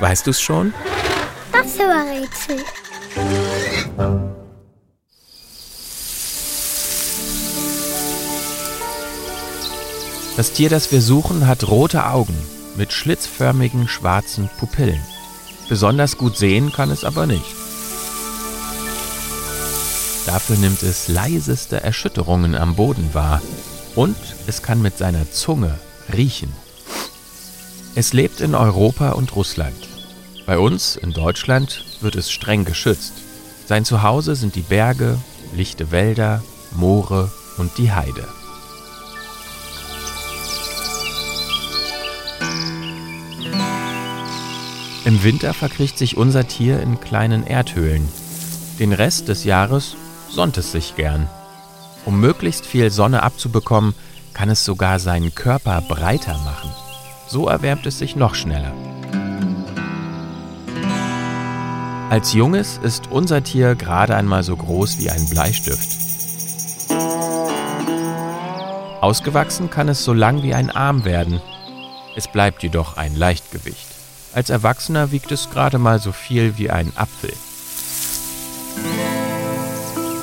Weißt du's schon? Das war Rätsel. Das Tier, das wir suchen, hat rote Augen mit schlitzförmigen schwarzen Pupillen. Besonders gut sehen kann es aber nicht. Dafür nimmt es leiseste Erschütterungen am Boden wahr und es kann mit seiner Zunge riechen. Es lebt in Europa und Russland. Bei uns in Deutschland wird es streng geschützt. Sein Zuhause sind die Berge, lichte Wälder, Moore und die Heide. Im Winter verkriecht sich unser Tier in kleinen Erdhöhlen. Den Rest des Jahres sonnt es sich gern. Um möglichst viel Sonne abzubekommen, kann es sogar seinen Körper breiter machen. So erwärmt es sich noch schneller. Als Junges ist unser Tier gerade einmal so groß wie ein Bleistift. Ausgewachsen kann es so lang wie ein Arm werden. Es bleibt jedoch ein Leichtgewicht. Als Erwachsener wiegt es gerade mal so viel wie ein Apfel.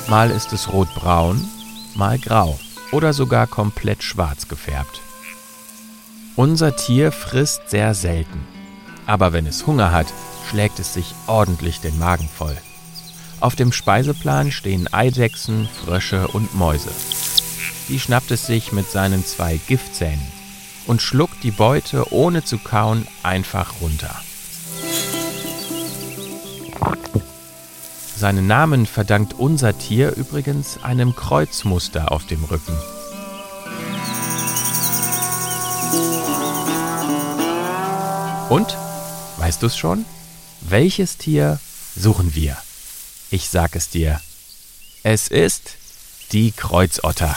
Mal ist es rotbraun, mal grau oder sogar komplett schwarz gefärbt. Unser Tier frisst sehr selten, aber wenn es Hunger hat, schlägt es sich ordentlich den Magen voll. Auf dem Speiseplan stehen Eidechsen, Frösche und Mäuse. Die schnappt es sich mit seinen zwei Giftzähnen und schluckt die Beute ohne zu kauen einfach runter. Seinen Namen verdankt unser Tier übrigens einem Kreuzmuster auf dem Rücken. Und, weißt du es schon? Welches Tier suchen wir? Ich sag es dir. Es ist die Kreuzotter.